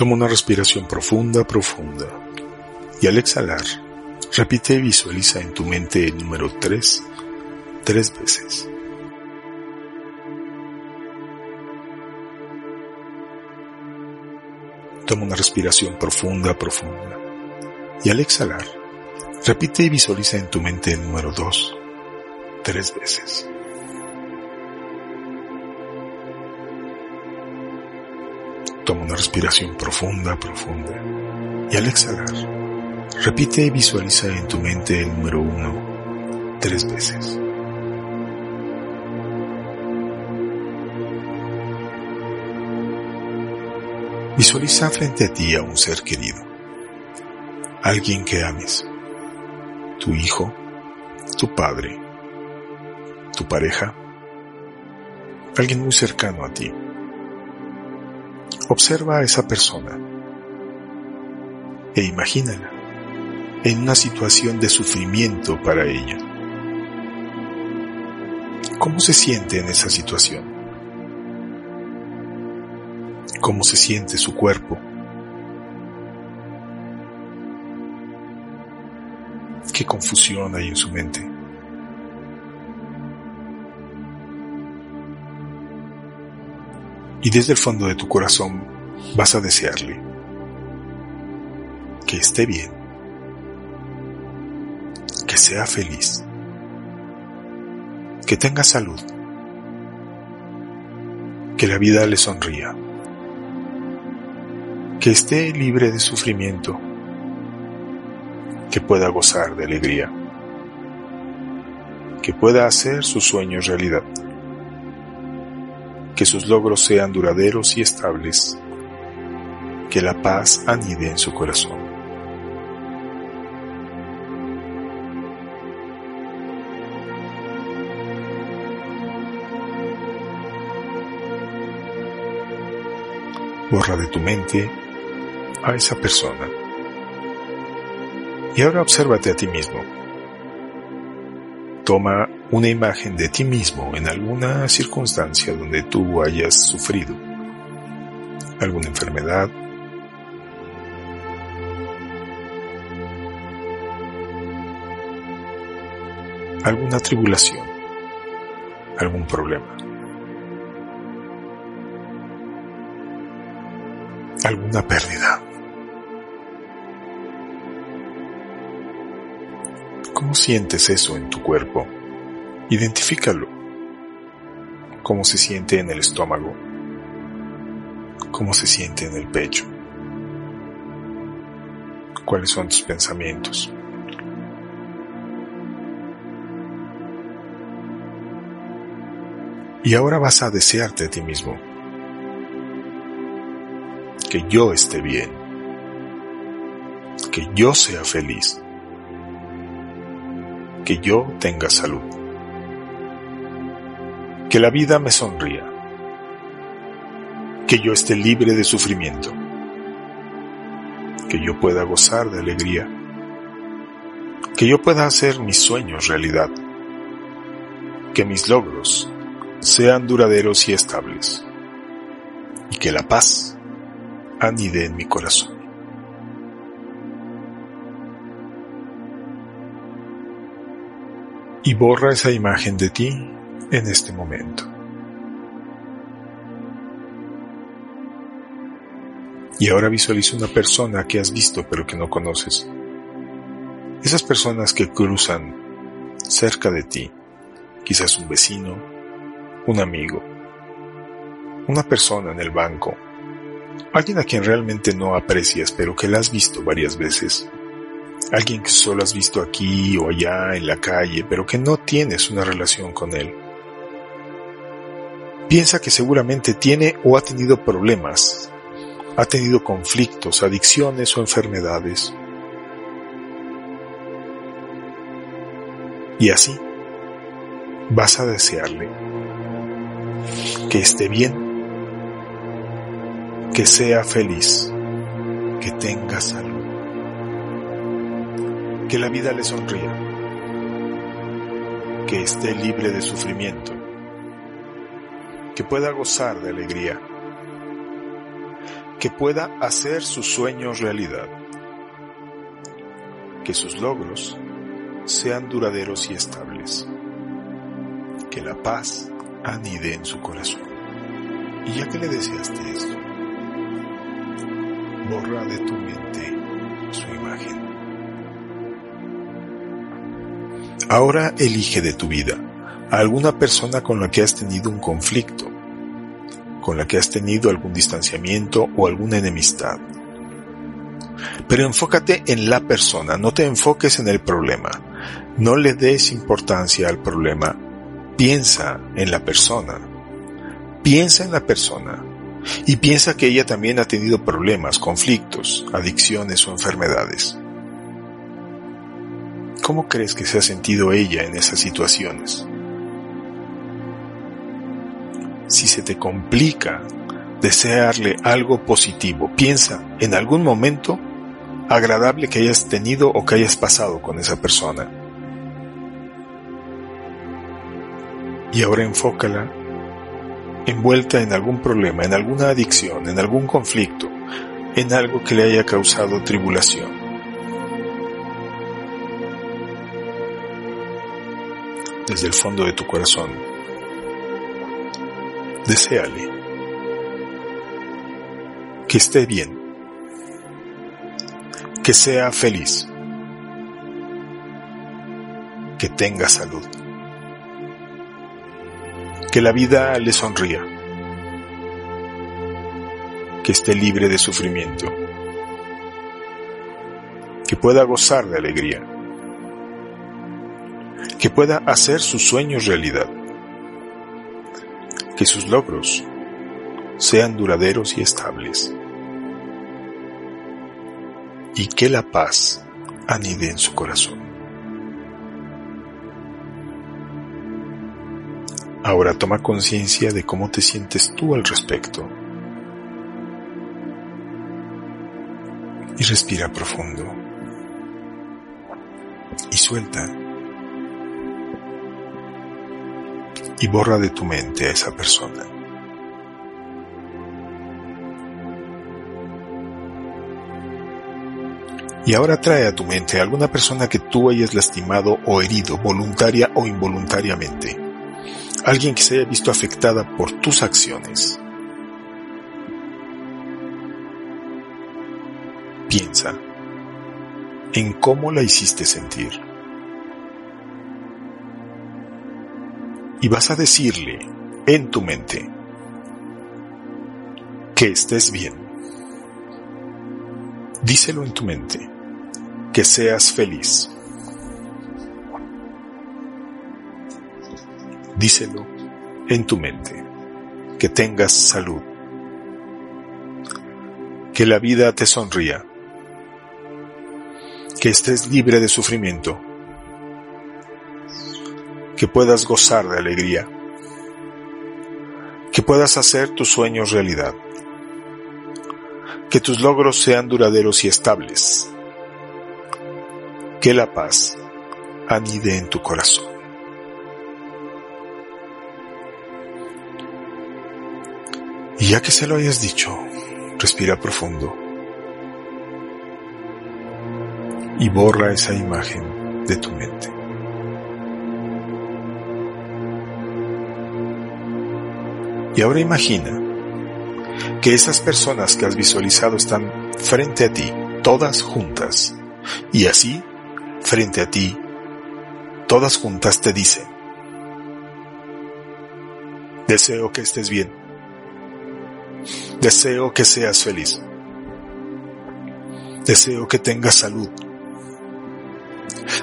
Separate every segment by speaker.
Speaker 1: Toma una respiración profunda, profunda. Y al exhalar, repite y visualiza en tu mente el número 3 tres veces. Toma una respiración profunda, profunda. Y al exhalar, repite y visualiza en tu mente el número 2 tres veces. Toma una respiración profunda, profunda. Y al exhalar, repite y visualiza en tu mente el número 1 tres veces. Visualiza frente a ti a un ser querido, alguien que ames, tu hijo, tu padre, tu pareja, alguien muy cercano a ti. Observa a esa persona e imagínala en una situación de sufrimiento para ella. ¿Cómo se siente en esa situación? cómo se siente su cuerpo. Qué confusión hay en su mente. Y desde el fondo de tu corazón vas a desearle que esté bien, que sea feliz, que tenga salud, que la vida le sonría que esté libre de sufrimiento, que pueda gozar de alegría, que pueda hacer sus sueños realidad, que sus logros sean duraderos y estables, que la paz anide en su corazón. Borra de tu mente a esa persona. Y ahora obsérvate a ti mismo. Toma una imagen de ti mismo en alguna circunstancia donde tú hayas sufrido alguna enfermedad, alguna tribulación, algún problema. alguna pérdida. ¿Cómo sientes eso en tu cuerpo? Identifícalo. ¿Cómo se siente en el estómago? ¿Cómo se siente en el pecho? ¿Cuáles son tus pensamientos? Y ahora vas a desearte a ti mismo. Que yo esté bien. Que yo sea feliz que yo tenga salud. Que la vida me sonría. Que yo esté libre de sufrimiento. Que yo pueda gozar de alegría. Que yo pueda hacer mis sueños realidad. Que mis logros sean duraderos y estables. Y que la paz anide en mi corazón. y borra esa imagen de ti en este momento. Y ahora visualiza una persona que has visto pero que no conoces. Esas personas que cruzan cerca de ti, quizás un vecino, un amigo, una persona en el banco, alguien a quien realmente no aprecias pero que la has visto varias veces alguien que solo has visto aquí o allá en la calle, pero que no tienes una relación con él. Piensa que seguramente tiene o ha tenido problemas, ha tenido conflictos, adicciones o enfermedades. Y así vas a desearle que esté bien, que sea feliz, que tenga salud que la vida le sonría, que esté libre de sufrimiento, que pueda gozar de alegría, que pueda hacer sus sueños realidad, que sus logros sean duraderos y estables, que la paz anide en su corazón. Y ya que le deseaste esto, borra de tu mente su imagen. Ahora elige de tu vida a alguna persona con la que has tenido un conflicto, con la que has tenido algún distanciamiento o alguna enemistad. Pero enfócate en la persona, no te enfoques en el problema. No le des importancia al problema. Piensa en la persona. Piensa en la persona. Y piensa que ella también ha tenido problemas, conflictos, adicciones o enfermedades. ¿Cómo crees que se ha sentido ella en esas situaciones? Si se te complica desearle algo positivo, piensa en algún momento agradable que hayas tenido o que hayas pasado con esa persona. Y ahora enfócala envuelta en algún problema, en alguna adicción, en algún conflicto, en algo que le haya causado tribulación. Desde el fondo de tu corazón, deséale que esté bien, que sea feliz, que tenga salud que la vida le sonría, que esté libre de sufrimiento, que pueda gozar de alegría, que pueda hacer sus sueños realidad, que sus logros sean duraderos y estables, y que la paz anide en su corazón. Ahora toma conciencia de cómo te sientes tú al respecto. Y respira profundo. Y suelta. Y borra de tu mente a esa persona. Y ahora trae a tu mente a alguna persona que tú hayas lastimado o herido voluntaria o involuntariamente alguien que se haya visto afectada por tus acciones. Piensa en cómo la hiciste sentir. Y vas a decirle en tu mente que estés bien. Díselo en tu mente, que seas feliz. díselo en tu mente, que tengas salud, que la vida te sonría, que estés libre de sufrimiento, que puedas gozar de alegría, que puedas hacer tus sueños realidad, que tus logros sean duraderos y estables, que la paz anide en tu corazón. Y ya que se lo hayas dicho, respira profundo y borra esa imagen de tu mente. Y ahora imagina que esas personas que has visualizado están frente a ti, todas juntas, y así, frente a ti, todas juntas te dicen, deseo que estés bien, Deseo que seas feliz. Deseo que tengas salud.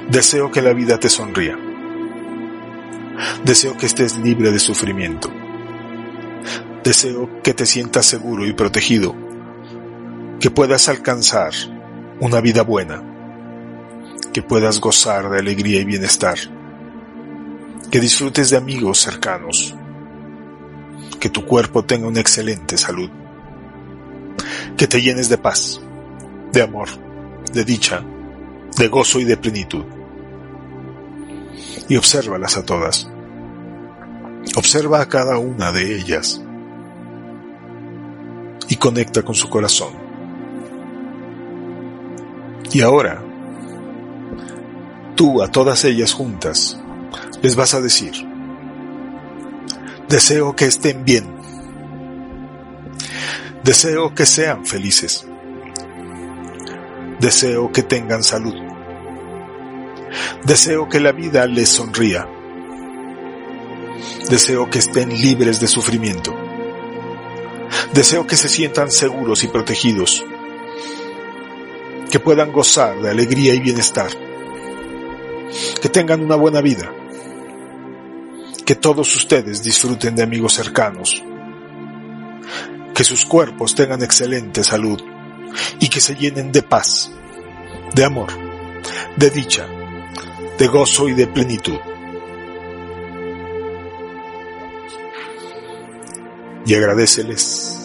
Speaker 1: Deseo que la vida te sonría. Deseo que estés libre de sufrimiento. Deseo que te sientas seguro y protegido. Que puedas alcanzar una vida buena. Que puedas gozar de alegría y bienestar. Que disfrutes de amigos cercanos que tu cuerpo tenga una excelente salud, que te llenes de paz, de amor, de dicha, de gozo y de plenitud. Y obsérvalas a todas. Observa a cada una de ellas. Y conecta con su corazón. Y ahora, tú a todas ellas juntas les vas a decir, deseo que estén bien, deseo que sean felices, deseo que tengan salud, deseo que la vida les sonría, deseo que estén libres de sufrimiento, deseo que se sientan seguros y protegidos, que puedan gozar de alegría y bienestar, que tengan una buena vida, que todos ustedes disfruten de amigos cercanos, que sus cuerpos tengan excelente salud y que se llenen de paz, de amor, de dicha, de gozo y de plenitud. Y agradeceles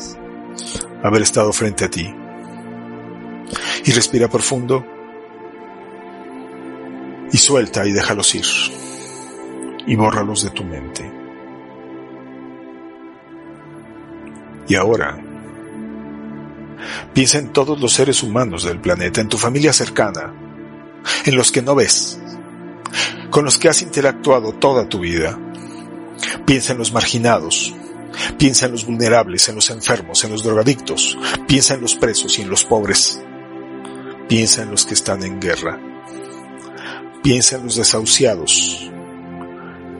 Speaker 1: haber estado frente a ti. Y respira profundo y suelta y déjalos ir y bórralos de tu mente. Y ahora, piensa en todos los seres humanos del planeta, en tu familia cercana, en los que no ves, con los que has interactuado toda tu vida. Piensa en los marginados, piensa en los vulnerables, en los enfermos, en los drogadictos, piensa en los presos y en los pobres. Piensa en los que están en guerra. Piensa en los desahuciados.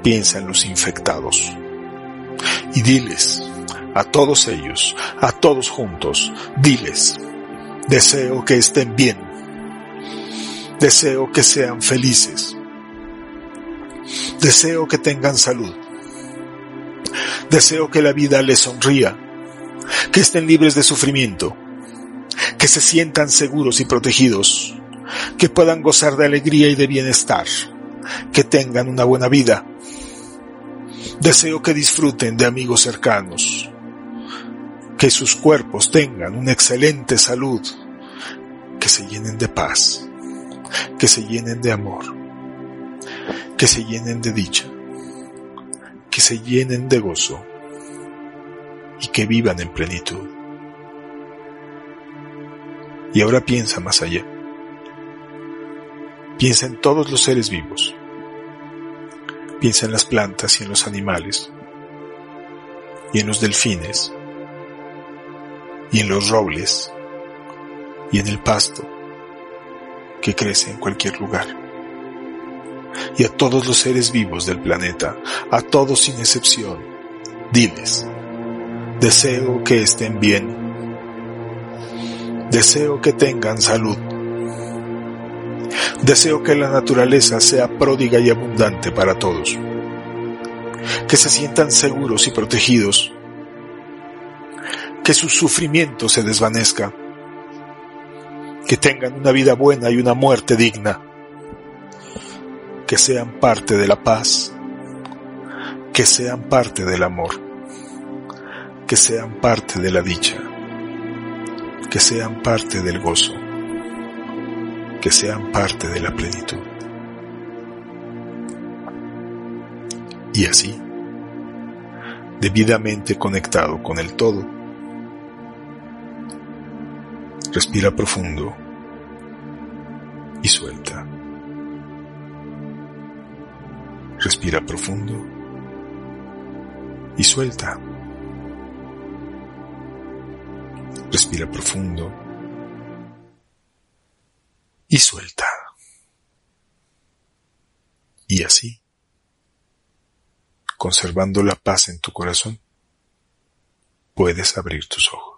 Speaker 1: Piensa en los infectados. Y diles a todos ellos, a todos juntos, diles, deseo que estén bien. Deseo que sean felices. Deseo que tengan salud. Deseo que la vida les sonría. Que estén libres de sufrimiento. Que se sientan seguros y protegidos que puedan gozar de alegría y de bienestar, que tengan una buena vida. Deseo que disfruten de amigos cercanos, que sus cuerpos tengan una excelente salud, que se llenen de paz, que se llenen de amor, que se llenen de dicha, que se llenen de gozo y que vivan en plenitud. Y ahora piensa más allá. Piensa en todos los seres vivos. Piensa en las plantas y en los animales, y en los delfines, y en los robles, y en el pasto que crece en cualquier lugar. Y a todos los seres vivos del planeta, a todos sin excepción, diles, deseo que estén bien, deseo que tengan salud, Deseo que la naturaleza sea pródiga y abundante para todos. Que se sientan seguros y protegidos. Que su sufrimiento se desvanezca. Que tengan una vida buena y una muerte digna. Que sean parte de la paz. Que sean parte del amor. Que sean parte de la dicha. Que sean parte del gozo que sean parte de la plenitud. Y así, debidamente conectado con el todo, respira profundo y suelta. Respira profundo y suelta. Respira profundo y suelta. Y así, conservando la paz en tu corazón, puedes abrir tus ojos.